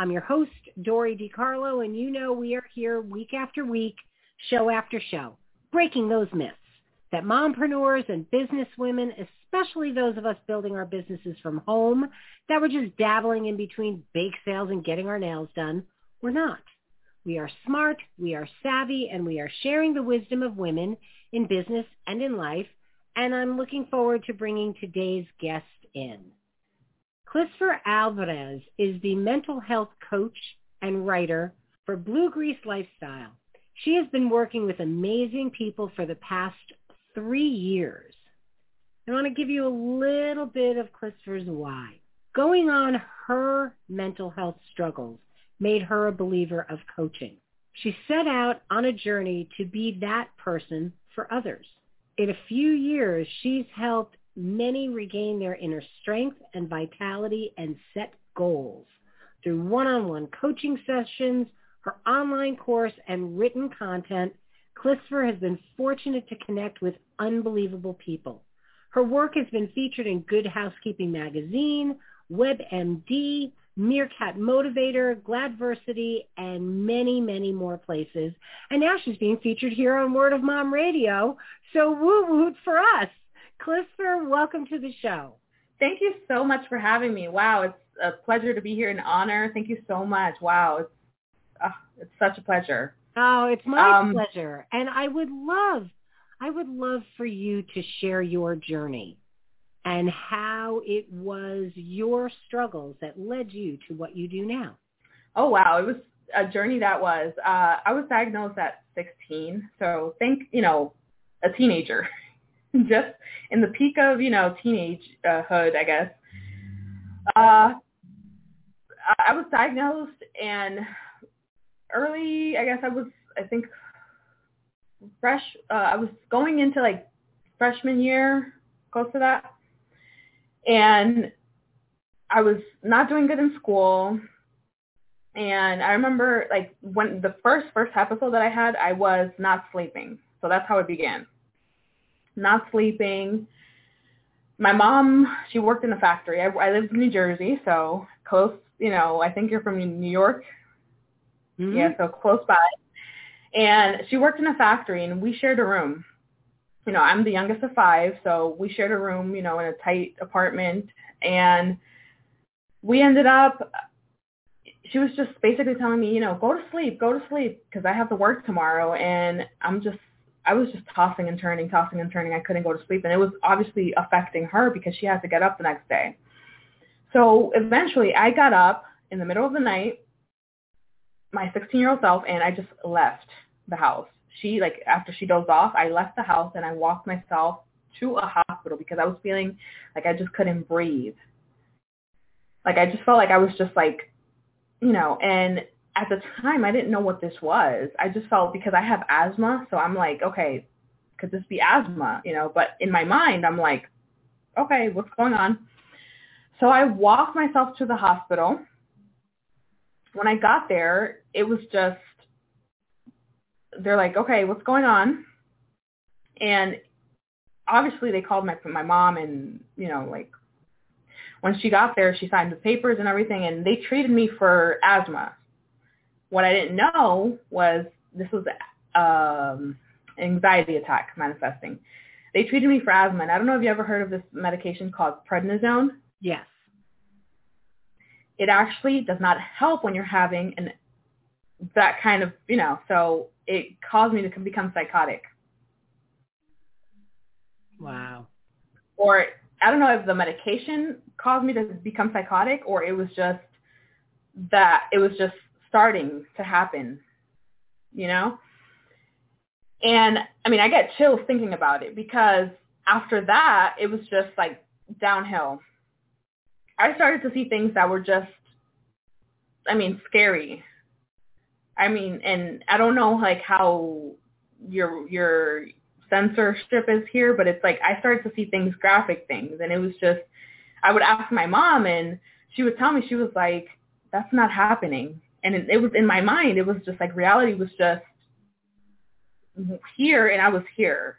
I'm your host, Dory DiCarlo, and you know we are here week after week, show after show, breaking those myths that mompreneurs and businesswomen, especially those of us building our businesses from home, that were just dabbling in between bake sales and getting our nails done, we're not. We are smart, we are savvy, and we are sharing the wisdom of women in business and in life and I'm looking forward to bringing today's guest in. Clisver Alverez is the mental health coach and writer for Blue Greis Lifestyle. She has been working with amazing people for the past three years. I want to give you a little bit of Clisver's why. Going on her mental health struggles made her a believer of coaching. She set out on a journey to be that person for others in a few years, she's helped many regain their inner strength and vitality and set goals through one-on-one coaching sessions, her online course, and written content. Clisver has been fortunate to connect with unbelievable people. Her work has been featured in Good Housekeeping Magazine, WebMD, Meerkat Motivator, Gladversity, and many, many more places. And now she's being featured here on Word of Mom Radio. So woo woot for us. Clisver, welcome to the show. Thank you so much for having me. Wow, it's a pleasure to be here, an honor. Thank you so much. Wow, it's uh, it's such a pleasure. Oh, it's my Um, pleasure. And I would love, I would love for you to share your journey and how it was your struggles that led you to what you do now. Oh wow, it was a journey that was. Uh, I was diagnosed at 16, so think you know a teenager, just in the peak of you know teenagehood, I guess. Uh, I- was diagnosed and early. I guess I was. I think fresh. Uh, I was going into like freshman year, close to that, and I was not doing good in school. And I remember like when the first first episode that I had, I was not sleeping. So that's how it began. Not sleeping. My mom, she worked in a factory. I, I lived in New Jersey, so close. You know, I think you're from New York. Mhm. Yeah, so close by. And she worked in a factory, and we shared a room. You know, I'm the youngest of five, so we shared a room. You know, in a tight apartment, and we ended up. She was just basically telling me, you know, go to sleep, go to sleep, because I have to work tomorrow, and I'm just. I was just tossing and turning, tossing and turning. I couldn't go to sleep, and it was obviously affecting her because she had to get up the next day. So eventually, I got up in the middle of the night my 16 year old self and I just left the house. She like after she dozed off, I left the house and I walked myself to a hospital because I was feeling like I just couldn't breathe. Like I just felt like I was just like, you know, and at the time I didn't know what this was. I just felt because I have asthma, so I'm like, okay, could this be asthma, you know? But in my mind, I'm like, okay, what's going on? So I walked myself to the hospital when I got there, it was just they're like, okay, what's going on? And obviously they called my my mom and you know like when she got there, she signed the papers and everything, and they treated me for asthma. What I didn't know was this was um, anxiety attack manifesting. They treated me for asthma, and I don't know if you ever heard of this medication called prednisone Yes. it actually does not help when you're having an that kind of you know so it caused me to become psychotic Wow. or i don't know if the medication caused me to become psychotic or it was just that it was just starting to happen you know? And i mean i get chills thinking about it because after that it was just like downhill. I started to see things that were just I mean, scary. I mean, and I don't know like how your your censorship is here, but it's like I started to see things, graphic things, and it was just I would ask my mom, and she would tell me she was like, "That's not happening," and it, it was in my mind. It was just like reality was just here, and I was here.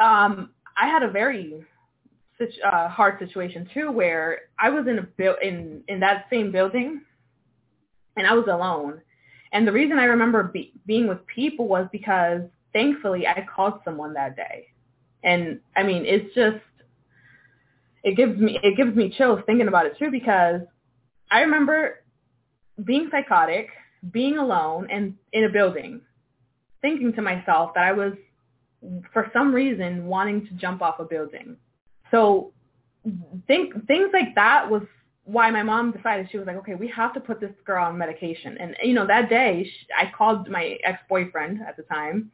Um, I had a very uh, hard situation too, where I was in a bu- in in that same building, and I was alone. And the reason I remember be- being with people was because thankfully I called someone that day. And I mean, it's just it gives me it gives me chills thinking about it too because I remember being psychotic, being alone and in a building, thinking to myself that I was for some reason wanting to jump off a building. So think things like that was why my mom decided she was like, okay, we have to put this girl on medication. And you know, that day she, I called my ex-boyfriend at the time.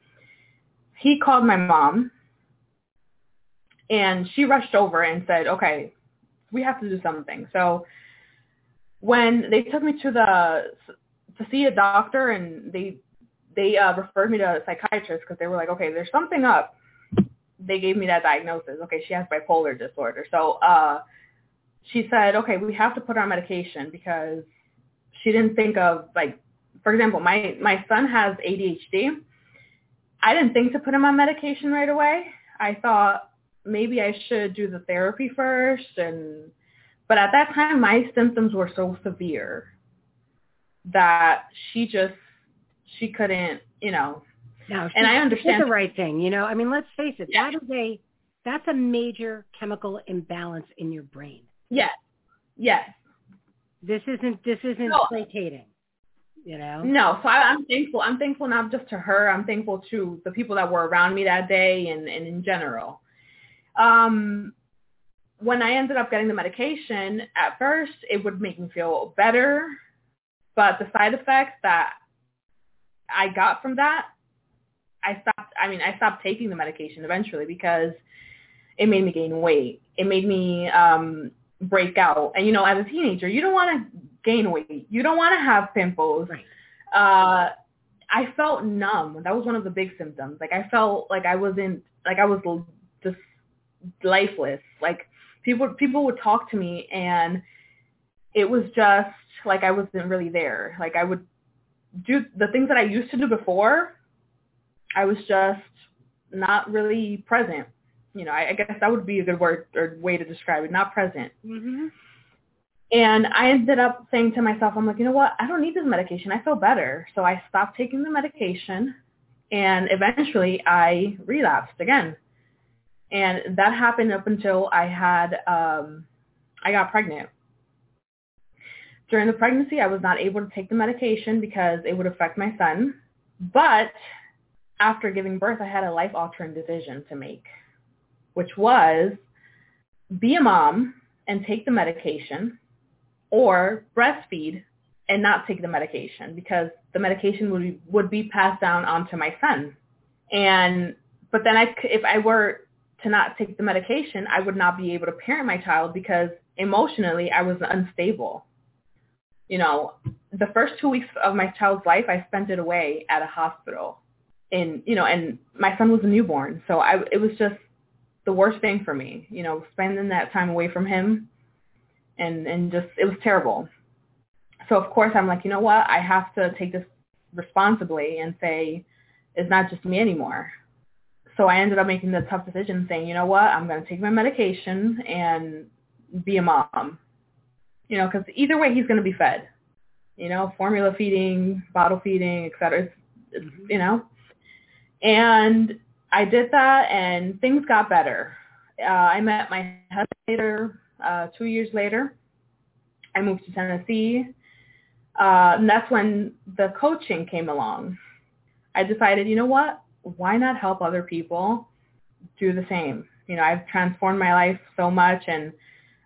He called my mom and she rushed over and said, okay, we have to do something. So when they took me to the to see a doctor and they they uh, referred me to a psychiatrist because they were like, okay, there's something up. They gave me that diagnosis. Okay, she has bipolar disorder. So uh, she said, okay, we have to put her on medication because she didn't think of like, for example, my my son has ADHD. I didn't think to put him on medication right away. I thought maybe I should do the therapy first and but at that time my symptoms were so severe that she just she couldn't, you know. No, and I understand the right thing. You know, I mean, let's face it. Yeah. That is a that's a major chemical imbalance in your brain. Yes. Yes. This isn't this isn't No. placating. You know. No, so I, I'm thankful. I'm thankful not just to her. I'm thankful to the people that were around me that day and, and in general. Um, when I ended up getting the medication, at first it would make me feel better, but the side effects that I got from that, I stopped. I mean, I stopped taking the medication eventually because it made me gain weight. It made me um, break out. And you know, as a teenager, you don't want to gain weight. You don't want to have pimples. Right. Uh, I felt numb. That was one of the big symptoms. Like I felt like I wasn't like I was just lifeless. Like people people would talk to me and it was just like I wasn't really there. Like I would do the things that I used to do before. I was just not really present. You know, I, I guess that would be a good word or way to describe it. Not present. Mm-hmm. And I ended up saying to myself, I'm like, you know what? I don't need this medication. I feel better. So I stopped taking the medication and eventually I relapsed again. And that happened up until I had, um, I got pregnant. During the pregnancy, I was not able to take the medication because it would affect my son. But after giving birth, I had a life-altering decision to make, which was be a mom and take the medication or breastfeed and not take the medication because the medication would be, would be passed down onto my son. And but then I, if I were to not take the medication, I would not be able to parent my child because emotionally I was unstable. You know, the first two weeks of my child's life, I spent it away at a hospital. And you know, and my son was a newborn, so I it was just the worst thing for me. You know, spending that time away from him and and just it was terrible. So of course I'm like, you know what? I have to take this responsibly and say it's not just me anymore. So I ended up making the tough decision saying, you know what? I'm going to take my medication and be a mom. You know, because either way he's going to be fed. You know, formula feeding, bottle feeding, et cetera. It's, it's, you know, and I did that and things got better. Uh, I met my husband later, uh, two years later. I moved to Tennessee. Uh, and that's when the coaching came along. I decided, you know what? Why not help other people do the same? You know, I've transformed my life so much and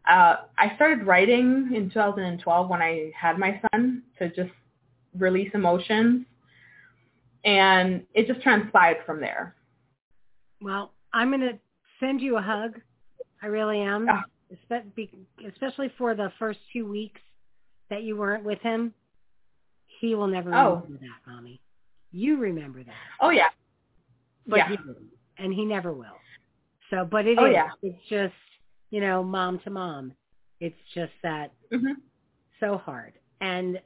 uh, I started writing in 2012 when I had my son to just release emotions and it just transpired from there. Well, I'm going to send you a hug. I really am. Be- Especially for the first two weeks that you weren't with him, he will never Oh. that, mommy. You remember that, Oh yeah. But yeah. he didn't, and he never will. So, but it is. Oh, yeah. It's just you know, mom to mom. It's just that hmm so hard, and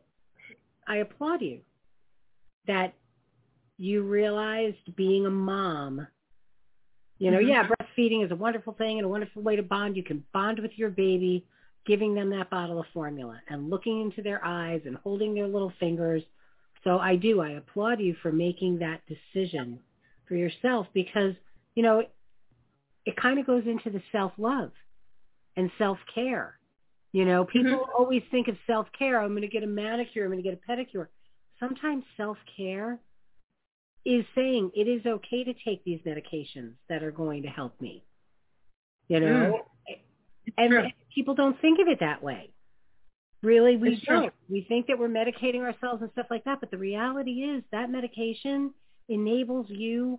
I applaud you that you realized being a mom. You know, Mhm. yeah, breastfeeding is a wonderful thing and a wonderful way to bond. You can bond with your baby, giving them that bottle of formula and looking into their eyes and holding their little fingers. So I do. I applaud you for making that decision for yourself because, you know, it kind of goes into the self-love and self-care. You know, mm-hmm. people always think of self-care. I'm going to get a manicure. I'm going to get a pedicure. Sometimes self-care is saying it is okay to take these medications that are going to help me. You know, mm. and true. people don't think of it that way. Really, we It's don't. We think that we're medicating ourselves and stuff like that, but the reality is that medication enables you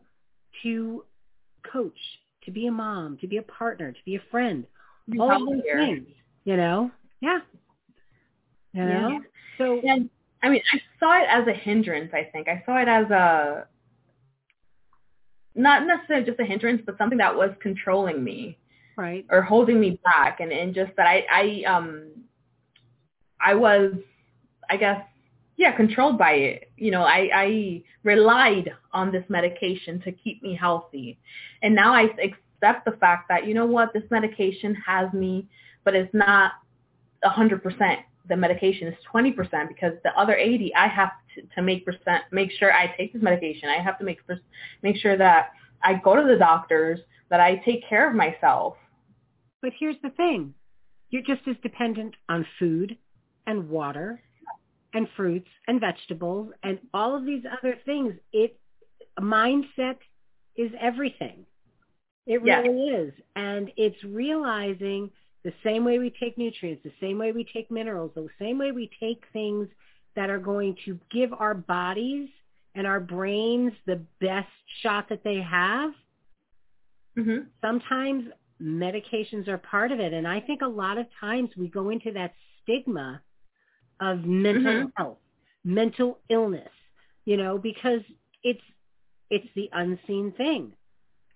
to coach, to be a mom, to be a partner, to be a friend, Be all those things. You know, yeah. You know, Yeah. so And I mean, I saw it as a hindrance. I think I saw it as a not necessarily just a hindrance, but something that was controlling me right, or holding me back, and and just that I I um I was I guess yeah controlled by it. You know, I I relied on this medication to keep me healthy, and now I accept the fact that you know what this medication has me, but it's not a hundred percent. The medication is twenty percent because the other eighty I have to, to make percent make sure I take this medication. I have to make make sure that I go to the doctors, that I take care of myself. But here's the thing. You're just as dependent on food and water and fruits and vegetables and all of these other things. It mindset is everything. It Yes. really is. And it's realizing the same way we take nutrients, the same way we take minerals, the same way we take things that are going to give our bodies and our brains the best shot that they have hmm sometimes medications are part of it. And I think a lot of times we go into that stigma of mental Mhm. health, mental illness, you know, because it's it's the unseen thing.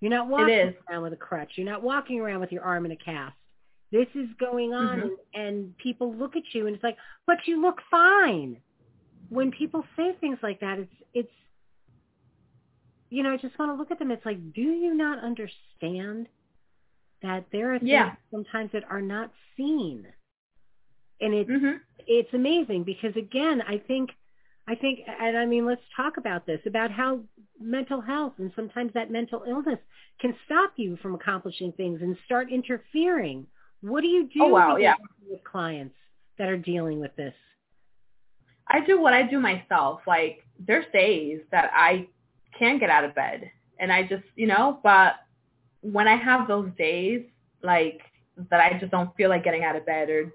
You're not walking around with a crutch. You're not walking around with your arm in a cast. This is going on Mhm. and, and people look at you and it's like, but you look fine. When people say things like that, it's it's you know, I just want to look at them. It's like, do you not understand that there are things Yeah. sometimes that are not seen? And it's hmm it's amazing because again, I think I think and I mean let's talk about this about how mental health and sometimes that mental illness can stop you from accomplishing things and start interfering. What do you do Oh, wow, yeah. with clients that are dealing with this? I do what I do myself. Like there's days that I can't get out of bed and I just, you know, but when I have those days like that I just don't feel like getting out of bed or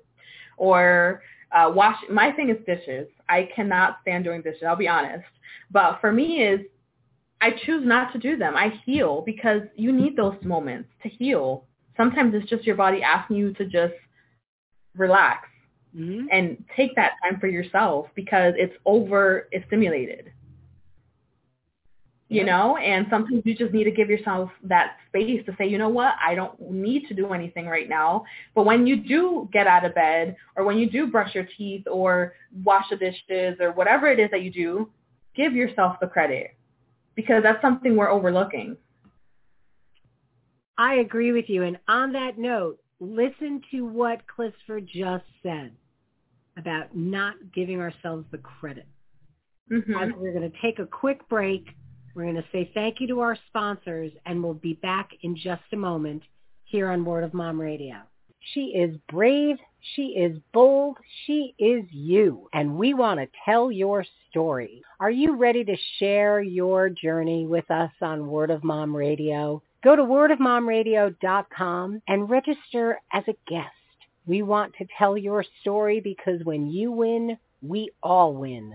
or uh wash my thing is dishes. I cannot stand doing dishes, I'll be honest. But for me is I choose not to do them. I heal because you need those moments to heal. Sometimes it's just your body asking you to just relax Mm-hmm. and take that time for yourself because it's over stimulated you know? And sometimes you just need to give yourself that space to say you know what? I don't need to do anything right now. But when you do get out of bed or when you do brush your teeth or wash the dishes or whatever it is that you do give yourself the credit. Because that's something we're overlooking. I agree with you. And on that note, listen to what Clisver just said about not giving ourselves the credit. hmm We're going to take a quick break. We're going to say thank you to our sponsors, and we'll be back in just a moment here on Word of Mom Radio. She is brave. She is bold. She is you. And we want to tell your story. Are you ready to share your journey with us on Word of Mom Radio? Go to wordofmomradio.com and register as a guest. We want to tell your story because when you win, we all win.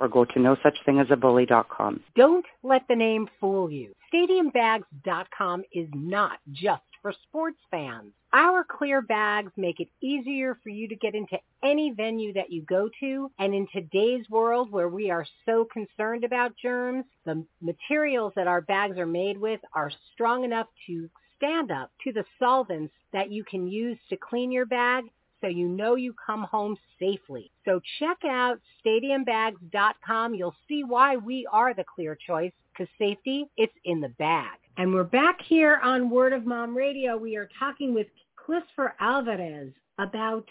or go to no such thing as nosuchthingasabully.com. Don't let the name fool you. StadiumBags.com is not just for sports fans. Our clear bags make it easier for you to get into any venue that you go to. And in today's world where we are so concerned about germs, the materials that our bags are made with are strong enough to stand up to the solvents that you can use to clean your bag so you know you come home safely. So check out stadiumbags.com. You'll see why we are the clear choice because safety, it's in the bag. And we're back here on Word of Mom Radio. We are talking with Clisver Alverez about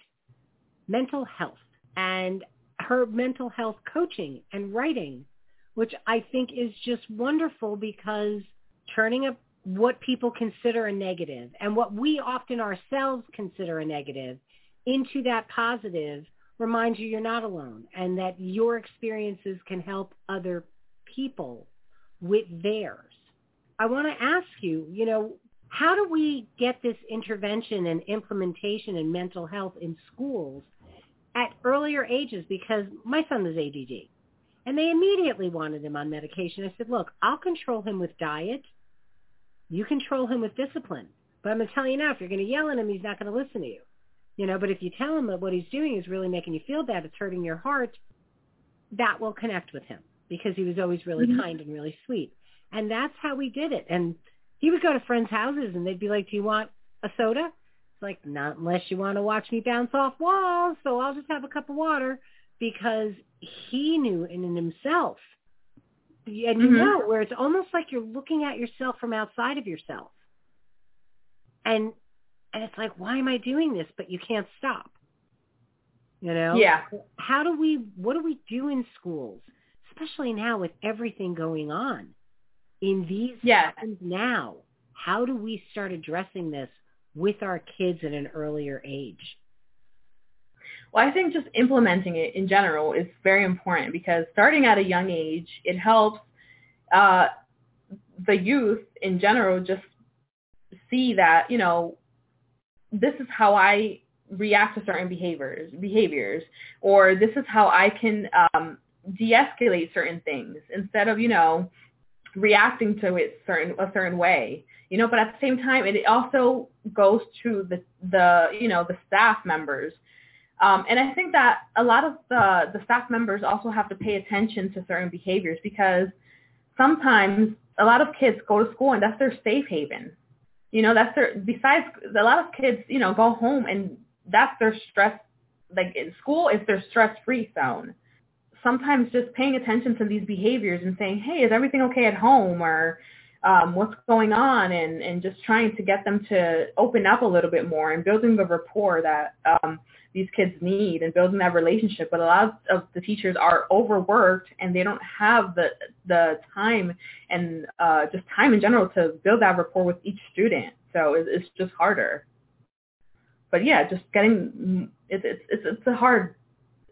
mental health and her mental health coaching and writing, which I think is just wonderful because turning up what people consider a negative and what we often ourselves consider a negative into that positive reminds you you're not alone and that your experiences can help other people with theirs. I want to ask you, you know, how do we get this intervention and implementation in mental health in schools at earlier ages? Because my son was ADD and they immediately wanted him on medication. I said, look, I'll control him with diet. You control him with discipline. But I'm going to tell you now, if you're going to yell at him, he's not going to listen to you. You know, but if you tell him that what he's doing is really making you feel bad, it's hurting your heart, that will connect with him because he was always really mm-hmm. kind and really sweet. And that's how we did it. And he would go to friends' houses and they'd be like, do you want a soda? It's like, not unless you want to watch me bounce off walls. So I'll just have a cup of water because he knew in himself. And you mm-hmm. know, where it's almost like you're looking at yourself from outside of yourself. And and it's like, why am I doing this? But you can't stop. You know? Yeah. How do we, what do we do in schools? Especially now with everything going on in these yeah. now, how do we start addressing this with our kids at an earlier age? Well, I think just implementing it in general is very important because starting at a young age, it helps uh, the youth in general just see that, you know, this is how I react to certain behaviors, behaviors, or this is how I can um, de-escalate certain things instead of, you know, reacting to it certain a certain way you know but at the same time it also goes to the the you know the staff members. Um, and i think that a lot of the the staff members also have to pay attention to certain behaviors because sometimes a lot of kids go to school and that's their safe haven you know that's their besides a lot of kids you know go home and that's their stress like in school is their stress free zone. Sometimes just paying attention to these behaviors and saying, hey, is everything okay at home? or um, what's going on and, and just trying to get them to open up a little bit more and building the rapport that um, these kids need and building that relationship. But a lot of the teachers are overworked and they don't have the the time and uh, just time in general to build that rapport with each student. So it's, it's just harder. But yeah, just getting it's it's it's, it's a hard,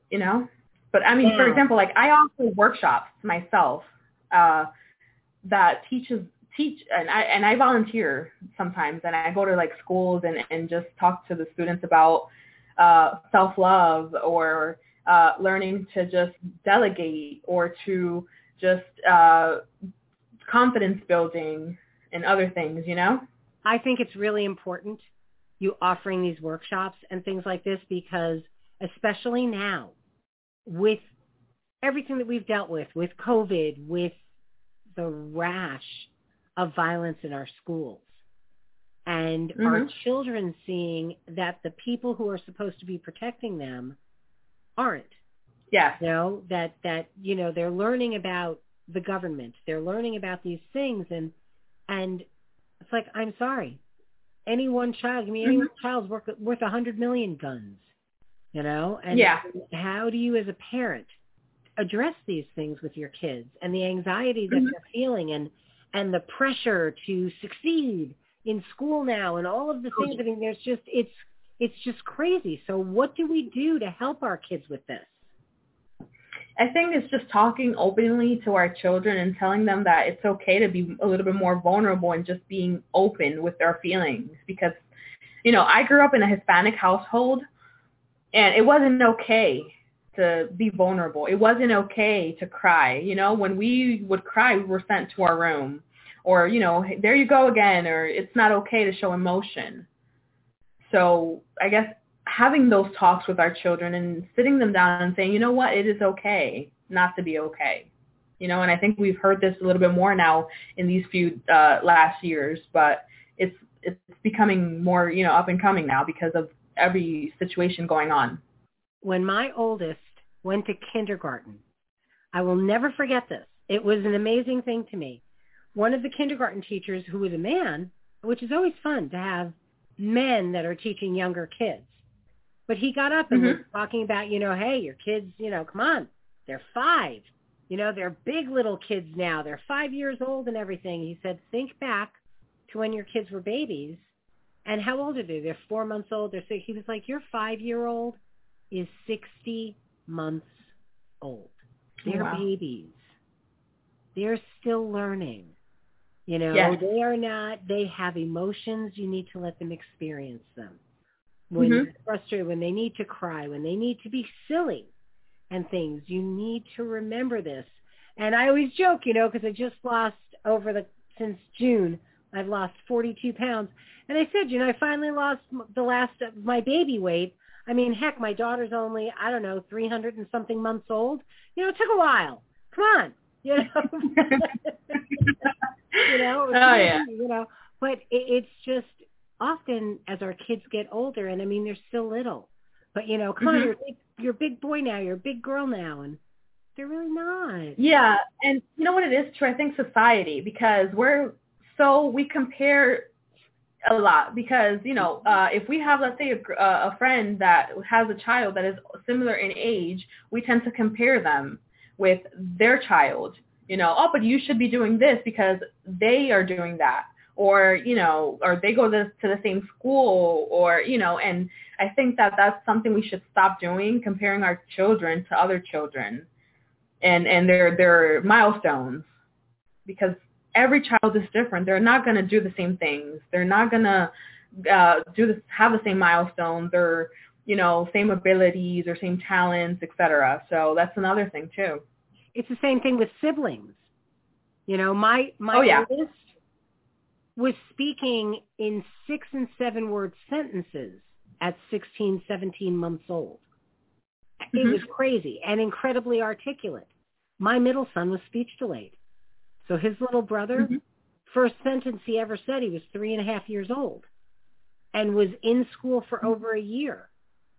you know. But I mean, yeah. for example, like I offer workshops myself uh, that teaches teach and I and I volunteer sometimes and I go to like schools and and just talk to the students about uh, self love or uh, learning to just delegate or to just uh, confidence building and other things, you know? I think it's really important you offering these workshops and things like this because especially now with everything that we've dealt with, with COVID, with the rash of violence in our schools. and Mhm. our children seeing that the people who are supposed to be protecting them aren't Yeah. you know that that you know they're learning about the government they're learning about these things and and it's like i'm sorry any one child i mean any Mhm. one child's worth worth a hundred million guns you know and Yeah. how do you as a parent address these things with your kids and the anxiety that Mhm. they're feeling and and the pressure to succeed in school now and all of the things. I mean there's just it's it's just crazy. So what do we do to help our kids with this? I think it's just talking openly to our children and telling them that it's okay to be a little bit more vulnerable and just being open with their feelings because you know, I grew up in a Hispanic household and it wasn't okay to be vulnerable. It wasn't okay to cry. You know, when we would cry, we were sent to our room or, you know, there you go again or it's not okay to show emotion. So, I guess having those talks with our children and sitting them down and saying, you know what, it is okay not to be okay. You know, and I think we've heard this a little bit more now in these few uh, last years, but it's it's becoming more, you know, up and coming now because of every situation going on. when my oldest went to kindergarten, I will never forget this. It was an amazing thing to me. One of the kindergarten teachers who was a man, which is always fun to have men that are teaching younger kids. But he got up and was mm-hmm. talking about, you know, hey, your kids, you know, come on, they're five. You know, they're big little kids now. They're five years old and everything. He said, think back to when your kids were babies. And how old are they? They're four months old. They're six. He was like, your five-year-old is 60 months old. They're Wow. babies. They're still learning. You know, Yes. they are not, they have emotions. You need to let them experience them. When Mhm. they're frustrated, when they need to cry, when they need to be silly and things, you need to remember this. And I always joke, you know, because I just lost over the, since June, I've lost 42 pounds. And I said, you know, I finally lost the last of my baby weight. I mean, heck, my daughter's only, I don't know, 300 and something months old. You know, it took a while. Come on. You know, you know, Oh, yeah. you know, but it, it's just often as our kids get older, and I mean, they're still little, but you know, come on, Mhm. you're big, you're a big boy now, you're a big girl now, and they're really not. Yeah, and you know what it is too? I think society because we're so we compare a lot because you know uh, if we have let's say a, uh, a friend that has a child that is similar in age, we tend to compare them with their child. You know, oh, but you should be doing this because they are doing that, or you know, or they go to, to the same school, or you know, and I think that that's something we should stop doing, comparing our children to other children and and their their milestones because every child is different. They're not going to do the same things. They're not going to uh, do this have the same milestones or you know same abilities or same talents, etc. So that's another thing too. It's the same thing with siblings. You know, my my Oh, yeah. oldest was speaking in six and seven word sentences at 16, 17 months old. It Mhm. was crazy and incredibly articulate. My middle son was speech delayed. So his little brother, Mhm. first sentence he ever said, he was three and a half years old and was in school for over a year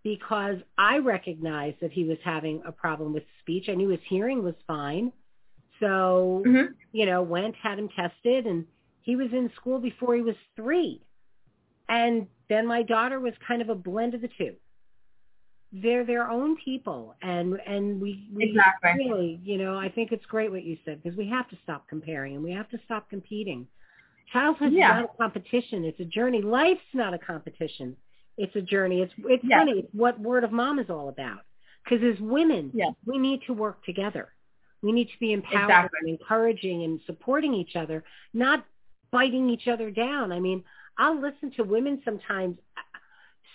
because I recognized that he was having a problem with speech. I knew his hearing was fine. So, Mhm. you know, went, had him tested, and he was in school before he was three. And then my daughter was kind of a blend of the two. They're their own people, and and we, we Exactly. really, you know, I think it's great what you said because we have to stop comparing and we have to stop competing. Childhood's Yeah. not a competition; it's a journey. Life's not a competition; it's a journey. It's it's Yeah. funny. It's what Word of Mom is all about. Because as women, Yeah. we need to work together. We need to be empowered Exactly. and encouraging and supporting each other, not biting each other down. I mean, I'll listen to women sometimes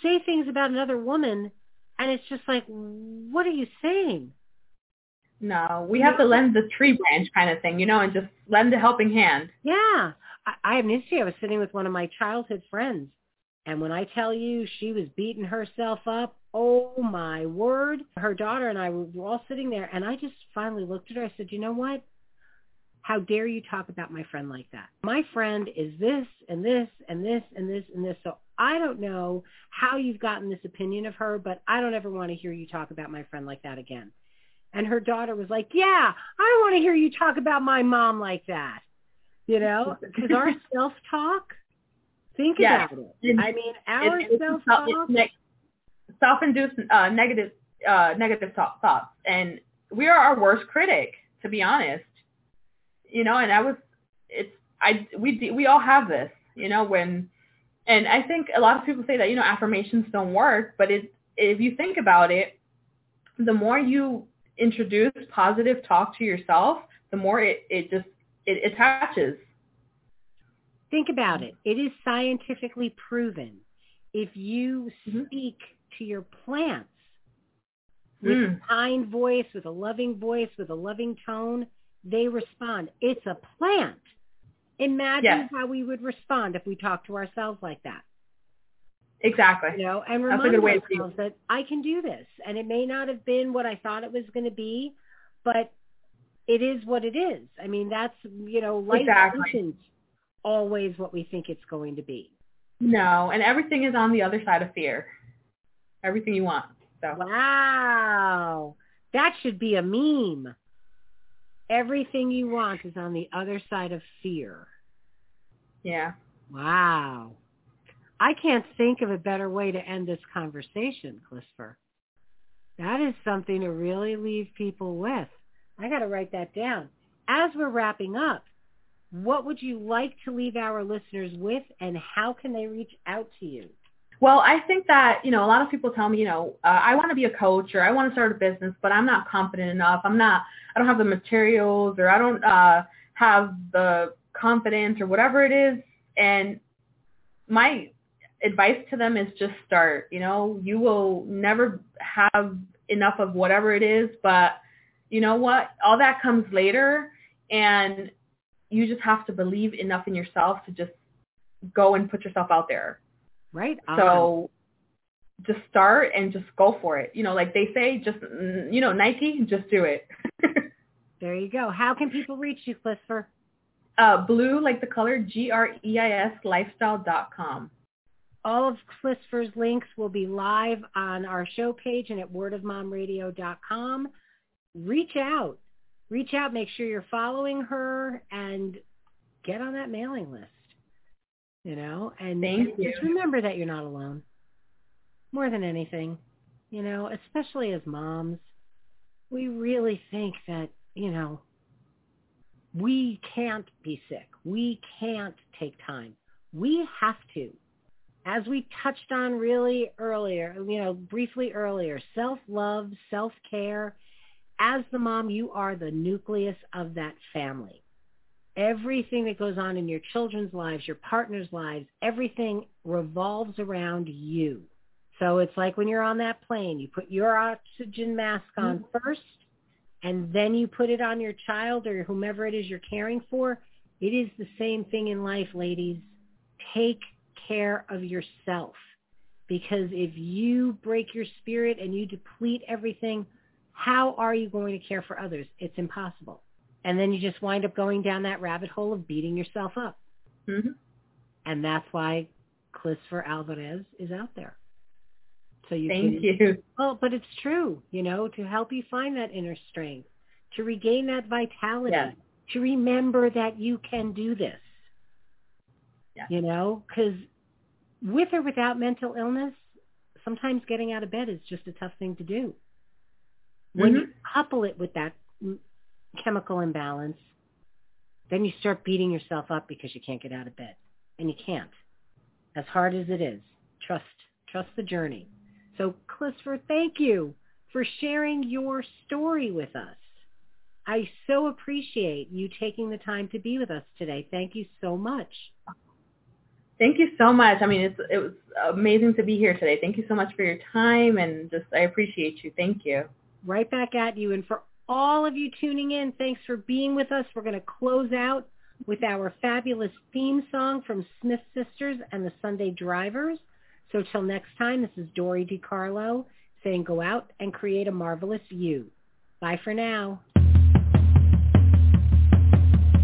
say things about another woman, and it's just like, what are you saying? No, we have to lend the tree branch kind of thing, you know, and just lend a helping hand. Yeah. I, I have an issue. I was sitting with one of my childhood friends, and when I tell you she was beating herself up, oh my word. Her daughter and I were all sitting there, and I just finally looked at her. I said, you know what? How dare you talk about my friend like that? My friend is this and this and this and this and this. So I don't know how you've gotten this opinion of her, but I don't ever want to hear you talk about my friend like that again. And her daughter was like, yeah, I don't want to hear you talk about my mom like that. You know, because our self-talk, think Yes. about it. I mean, our It's- it's self-talk. Ne- self-induced uh, negative uh, negative thought- thoughts, and we are our worst critic, to be honest. You know, and I was, it's I we we all have this, you know, when, and I think a lot of people say that you know affirmations don't work, but it if you think about it, the more you introduce positive talk to yourself, the more it it just it attaches. think about it. It is scientifically proven. If you Mhm. speak to your plants with Mm. a kind voice, with a loving voice, with a loving tone, they respond. It's a plant. Imagine Yes. how we would respond if we talked to ourselves like that, Exactly. you know, and remind good way to see ourselves that I can do this. And it may not have been what I thought it was going to be, but it is what it is. I mean, that's, you know, life Exactly. isn't always what we think it's going to be. No, and everything is on the other side of fear. Everything you want. So Wow. That should be a meme. Everything you want is on the other side of fear. yeah. Wow. I can't think of a better way to end this conversation, Clisver. That is something to really leave people with. I got to write that down. As we're wrapping up, what would you like to leave our listeners with and how can they reach out to you? Well, I think that, you know, a lot of people tell me, you know, uh, I want to be a coach or I want to start a business, but I'm not confident enough. I'm not, I don't have the materials or I don't uh, have the confidence or whatever it is. And my advice to them is just start, you know, you will never have enough of whatever it is, but you know what? All that comes later and you just have to believe enough in yourself to just go and put yourself out there. Right? on. So just start and just go for it. You know, like they say, just, you know, Nike, just do it. there you go. How can people reach you, Clisver? uh, blue, like the color, G-R-E-I-S lifestyle dot com. All of Clisver's links will be live on our show page and at wordofmomradio.com. Reach out. Reach out. Make sure you're following her and get on that mailing list. You know, and, Thank just you. remember that you're not alone. More than anything, you know, especially as moms, we really think that, you know, we can't be sick. We can't take time. We have to. As we touched on really earlier, you know, briefly earlier, self-love, self-care. As the mom, you are the nucleus of that family. Everything that goes on in your children's lives, your partner's lives, everything revolves around you. So it's like when you're on that plane, you put your oxygen mask on mm-hmm. first, and then you put it on your child or whomever it is you're caring for. It is the same thing in life, ladies. Take care of yourself. Because if you break your spirit and you deplete everything, how are you going to care for others? It's impossible. And then you just wind up going down that rabbit hole of beating yourself up. hmm And that's why Clisver Alverez is out there. So you Thank can, you. well, but it's true, you know, to help you find that inner strength, to regain that vitality, Yes. to remember that you can do this. Yes. You know, because with or without mental illness, sometimes getting out of bed is just a tough thing to do. When mm-hmm. you couple it with that chemical imbalance, then you start beating yourself up because you can't get out of bed. And you can't. As hard as it is. Trust. Trust the journey. So, Clisver, thank you for sharing your story with us. I so appreciate you taking the time to be with us today. Thank you so much. Thank you so much. I mean, it's, it was amazing to be here today. Thank you so much for your time and just, I appreciate you. Thank you. Right back at you. And for all of you tuning in, thanks for being with us. We're going to close out with our fabulous theme song from Smith Sisters and the Sunday Drivers. So till next time, this is Dory DiCarlo saying go out and create a marvelous you. Bye for now.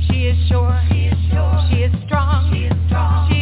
She is sure. She is sure. She is strong. She is strong. She